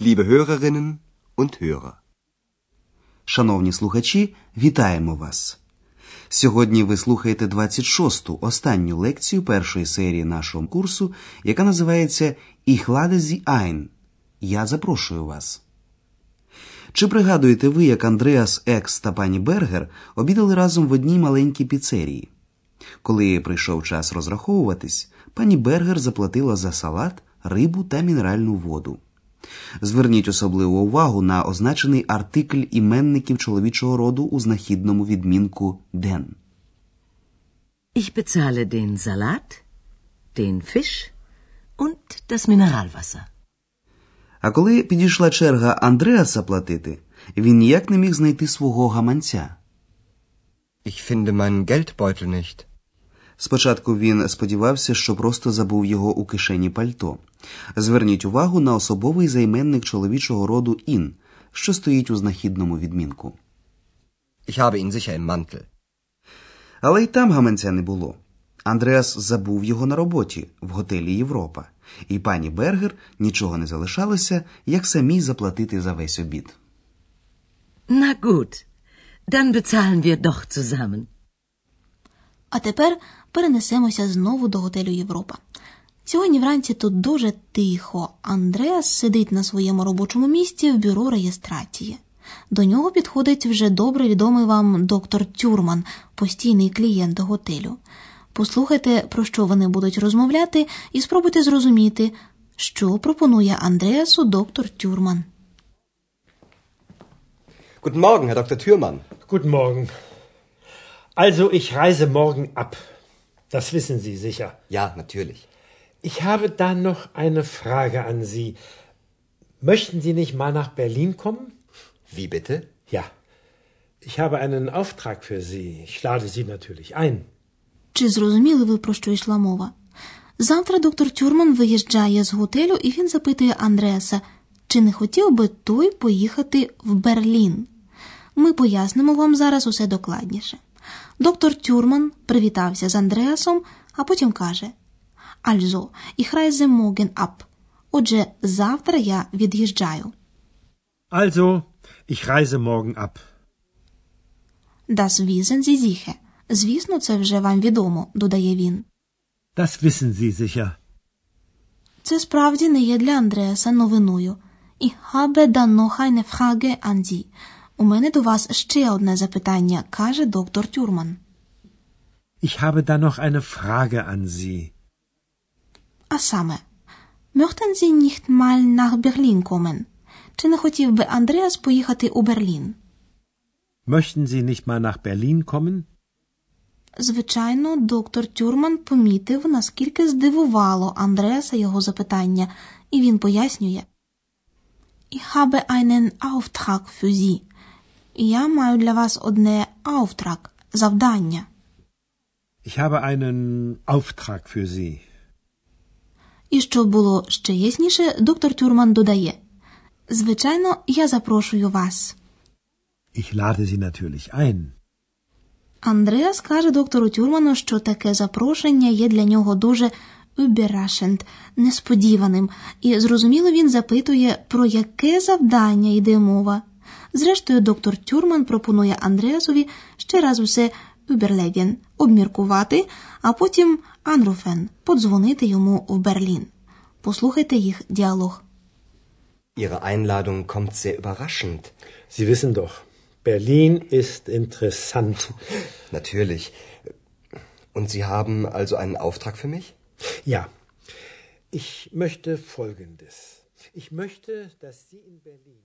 liebe Hörerinnen und Hörer. Шановні слухачі, вітаємо вас! Сьогодні ви слухаєте 26-ту останню лекцію першої серії нашого курсу, яка називається «Ich lade Sie ein» Я запрошую вас. Чи пригадуєте ви, як Андреас Екс та пані Бергер обідали разом в одній маленькій піцерії? Коли прийшов час розраховуватись, пані Бергер заплатила за салат, рибу та мінеральну воду. Зверніть особливу увагу на означений артикль іменників чоловічого роду у знахідному відмінку «den». Ich bezahle den Salat, den Fisch und das Mineralwasser. А коли підійшла черга Андреаса платити, він ніяк не міг знайти свого гаманця. Ich finde meinen Geldbeutel nicht. Спочатку він сподівався, що просто забув його у кишені пальто. Зверніть увагу на особовий займенник чоловічого роду ін, що стоїть у знахідному відмінку. Ich habe ihn sicher im Mantel. Але й там гаманця не було. Андреас забув його на роботі в готелі Європа, і пані Бергер нічого не залишалося, як самій заплатити за весь обід. Na gut, dann bezahlen wir doch zusammen. А тепер перенесемося знову до готелю Європа. Сьогодні вранці тут дуже тихо. Андреас сидить на своєму робочому місці в бюро реєстрації. До нього підходить вже добре відомий вам доктор Тюрман, постійний клієнт готелю. Послухайте, про що вони будуть розмовляти, і спробуйте зрозуміти, що пропонує Андреасу доктор Тюрман. Guten Morgen, Herr Dr. Thürmann. Guten Morgen. Also, ich reise morgen ab. Das wissen Sie sicher. Ja, natürlich. Ich habe da noch eine Frage an Sie. Möchten Sie nicht mal nach Berlin kommen? Wie bitte? Ja. Ich habe einen Auftrag für Sie. Ich lade Sie natürlich ein. Чи зрозуміли ви, про що йшла мова? Завтра доктор Тюрман виїжджає з готелю і він запитує Андреаса, чи не хотів би той поїхати в Берлін. Ми пояснимо вам зараз усе докладніше. Доктор Тюрман привітався з Андреасом, а потім каже: Also, ich reise morgen ab. Отже, завтра я від'їжджаю. Also, ich reise morgen ab. Das wissen Sie sicher. Звісно, це вже вам відомо, додає він. Das wissen Sie sicher. Це справді не є для Андреаса новиною. Ich habe dann noch eine Frage an Sie. У мене до вас ще одне запитання, каже доктор Тюрман. Ich habe da noch eine Frage an Sie. А саме, möchten Sie nicht mal nach Berlin kommen? Чи не хотів би Андреас поїхати у Берлін? Möchten Sie nicht mal nach Berlin kommen? Звичайно, доктор Тюрман помітив, наскільки здивувало Андреаса його запитання, і він пояснює. Ich habe einen Auftrag für Sie. Я маю для вас одне Auftrag – завдання. Ich habe einen Auftrag für Sie. І щоб було ще ясніше, доктор Тюрман додає. Звичайно, я запрошую вас. Ich lade Sie natürlich ein. Андреас каже доктору Тюрману, що таке запрошення є для нього дуже überraschend, несподіваним, і зрозуміло він запитує, про яке завдання йде мова. Зрештою, доктор Тюрман пропонує Андреасові ще раз усе überlegen, обміркувати, а потім anrufen, подзвонити йому в Берлін. Послухайте їх діалог. Ihre Einladung kommt sehr überraschend. Sie wissen doch, Berlin ist interessant. Natürlich. Und Sie haben also einen Auftrag für mich? Ja, ich möchte Folgendes. Ich möchte, dass Sie in Berlin.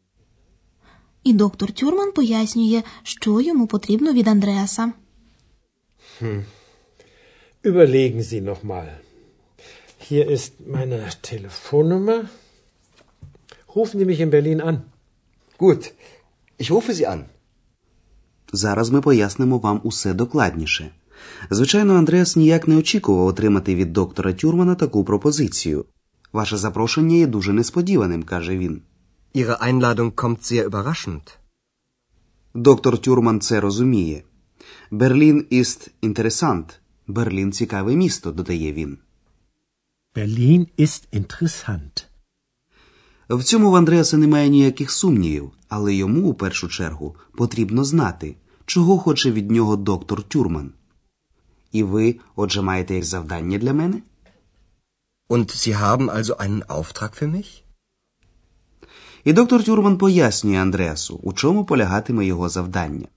І доктор Тюрман пояснює, що йому потрібно від Андреаса. Überlegen Sie noch mal. Hier ist meine Telefonnummer. Rufen Sie mich in Berlin an. Gut. Ich rufe Sie an. Зараз ми пояснимо вам усе докладніше. Звичайно, Андреас ніяк не очікував отримати від доктора Тюрмана таку пропозицію. Ваше запрошення є дуже несподіваним, каже він. Ihre Einladung kommt sehr überraschend. Доктор Тюрман це розуміє. Берлін іст інтересант. Берлін цікаве місто, додає він. Berlin ist interessant. В цьому в Андреаса немає ніяких сумнівів, але йому у першу чергу потрібно знати, чого хоче від нього доктор Тюрман. І ви, отже, маєте як завдання для мене? Und Sie haben also einen Auftrag für mich? І доктор Тюрман пояснює Андреасу, у чому полягатиме його завдання.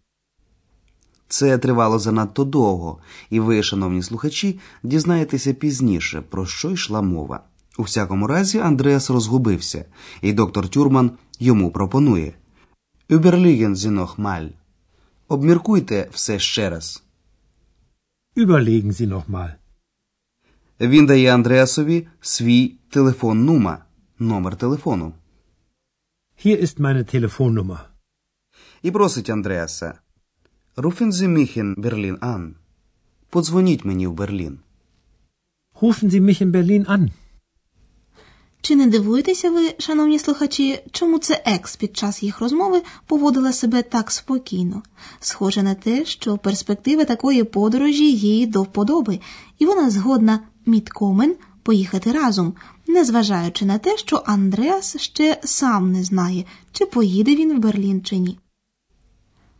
Це тривало занадто довго, і ви, шановні слухачі, дізнаєтеся пізніше, про що йшла мова. У всякому разі, Андреас розгубився, і доктор Тюрман йому пропонує Überlegen Sie noch mal. Обміркуйте все ще раз. Überlegen Sie noch mal. Він дає Андреасові свій телефон нума, номер телефону, Hier ist meine Telefonnummer. і просить Андреаса Sie mich in Berlin an. Подзвоніть мені в Берлін. Rufen Sie mich in Berlin an. Чи не дивуєтеся ви, шановні слухачі, чому це екс під час їх розмови поводила себе так спокійно? Схоже на те, що перспектива такої подорожі їй до вподоби, і вона згодна мідкомен поїхати разом, незважаючи на те, що Андреас ще сам не знає, чи поїде він в Берлін чи ні.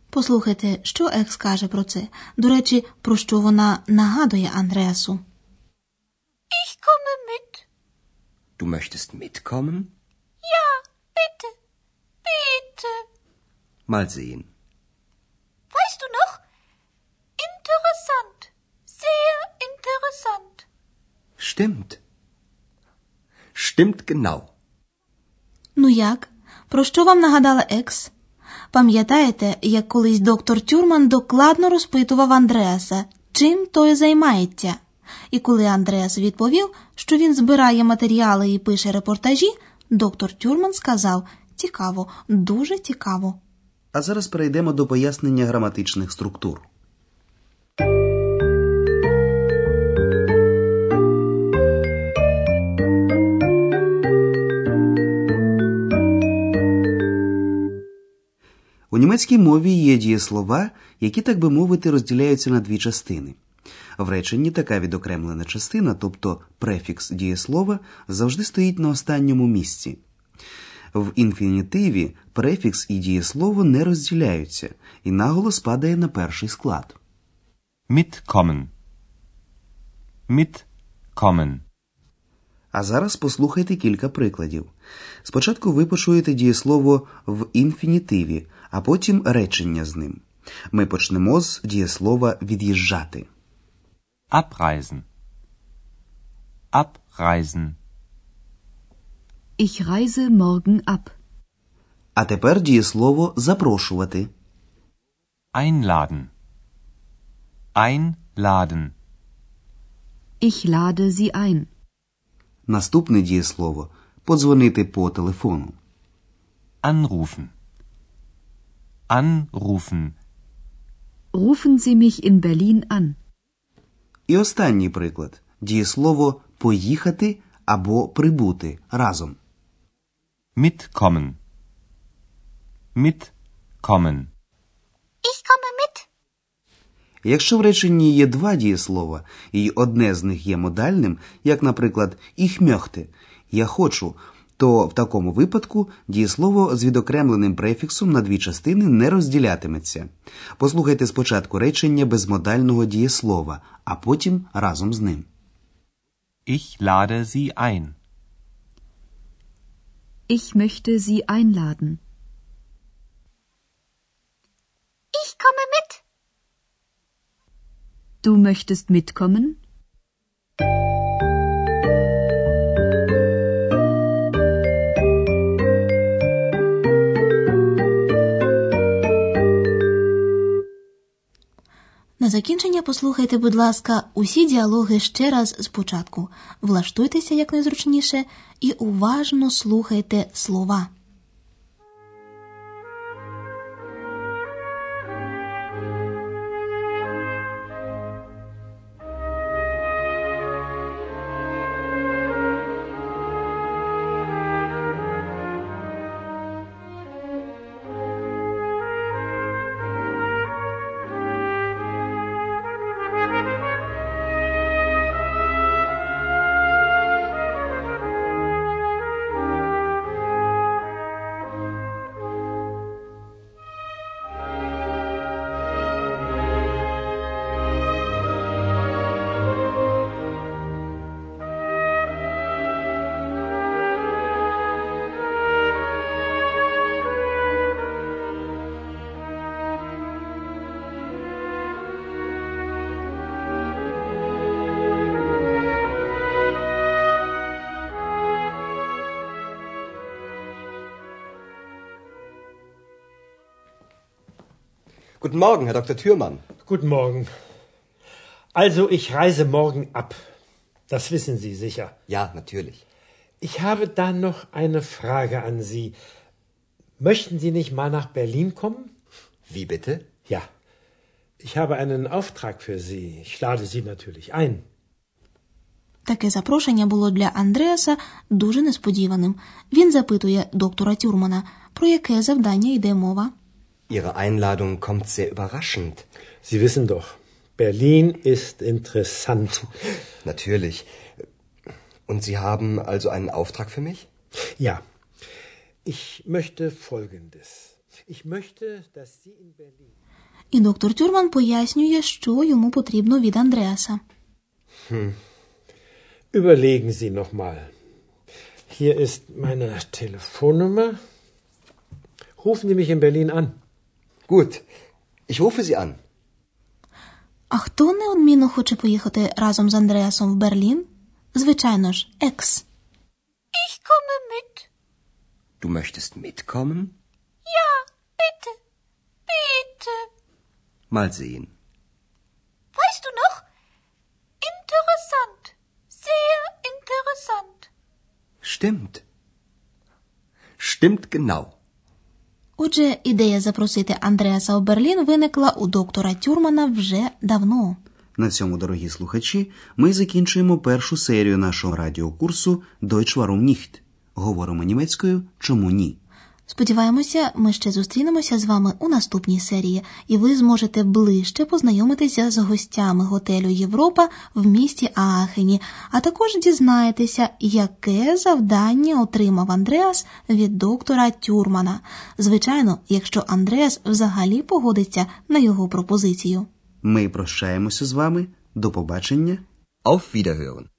Послухайте, що екс каже про це. До речі, про що вона нагадує Андреасу. Ich komme mit. Du möchtest mitkommen? Ja, bitte. Bitte. Mal sehen. Weißt du noch? Interessant. Sehr interessant. Stimmt. Stimmt genau. Ну як? Про що вам нагадала екс? Пам'ятаєте, як колись доктор Тюрман докладно розпитував Андреаса, чим той займається? І коли Андреас відповів, що він збирає матеріали і пише репортажі, доктор Тюрман сказав: цікаво, дуже цікаво. А зараз перейдемо до пояснення граматичних структур. У німецькій мові є дієслова, які, так би мовити, розділяються на дві частини. В реченні така відокремлена частина, тобто префікс дієслова, завжди стоїть на останньому місці. В інфінітиві префікс і дієслово не розділяються, і наголос падає на перший склад. Mitkommen. Mitkommen. А зараз послухайте кілька прикладів. Спочатку ви почуєте дієслово в інфінітиві, а потім речення з ним. Ми почнемо з дієслова від'їжджати. Abreisen. Abreisen. Ich reise morgen ab. А тепер дієслово запрошувати. Einladen. Einladen. Ich lade Sie ein. Наступне дієслово подзвонити по телефону. Anrufen. Anrufen. Rufen Sie mich in Berlin an. І останній приклад дієслово поїхати або прибути разом. Mitkommen. Mitkommen. Ich komme mit. Якщо в реченні є два дієслова, і одне з них є модальним, як, наприклад, «ich möchte» – я хочу, то в такому випадку дієслово з відокремленим префіксом на дві частини не розділятиметься. Послухайте спочатку речення безмодального дієслова, а потім разом з ним. Ich lade Sie ein. Ich möchte Sie einladen. Ich komme mit. Du möchtest mitkommen? Закінчення послухайте, будь ласка, усі діалоги ще раз спочатку. Влаштуйтеся якнайзручніше і уважно слухайте слова. Guten Morgen, Herr Dr. Thürmann. Guten Morgen. Also, ich reise morgen ab. Das wissen Sie sicher. Ja, natürlich. Ich habe da noch eine Frage an Sie. Möchten Sie nicht mal nach Berlin kommen? Wie bitte? Ja. Ich habe einen Auftrag für Sie. Ich lade Sie natürlich ein. Таке запрошення було для Андреаса дуже несподіваним. Він запитує доктора Тюрмана, про яке завдання йде мова. Ihre Einladung kommt sehr überraschend. Sie wissen doch, Berlin ist interessant. Natürlich. Und Sie haben also einen Auftrag für mich? Ja. Ich möchte Folgendes. Ich möchte, dass Sie in Berlin. І доктор Тюрман пояснює, що йому потрібно від Андреаса. Überlegen Sie noch mal. Hier ist meine Telefonnummer. Rufen Sie mich in Berlin an. Gut. Ich rufe Sie an. А хто неодмінно хоче поїхати разом з Андреасом в Берлін? Звичайно ж, екс. Ich komme mit. Du möchtest mitkommen? Ja, bitte. Bitte. Mal sehen. Weißt du noch? Interessant. Sehr interessant. Stimmt. Stimmt genau. Отже, ідея запросити Андреаса в Берлін виникла у доктора Тюрмана вже давно. На цьому, дорогі слухачі, ми закінчуємо першу серію нашого радіокурсу Deutsch warum nicht? Говоримо німецькою Чому ні? Сподіваємося, ми ще зустрінемося з вами у наступній серії, і ви зможете ближче познайомитися з гостями готелю Європа в місті Аахені, а також дізнаєтеся, яке завдання отримав Андреас від доктора Тюрмана. Звичайно, якщо Андреас взагалі погодиться на його пропозицію. Ми прощаємося з вами. До побачення. Auf Wiederhören.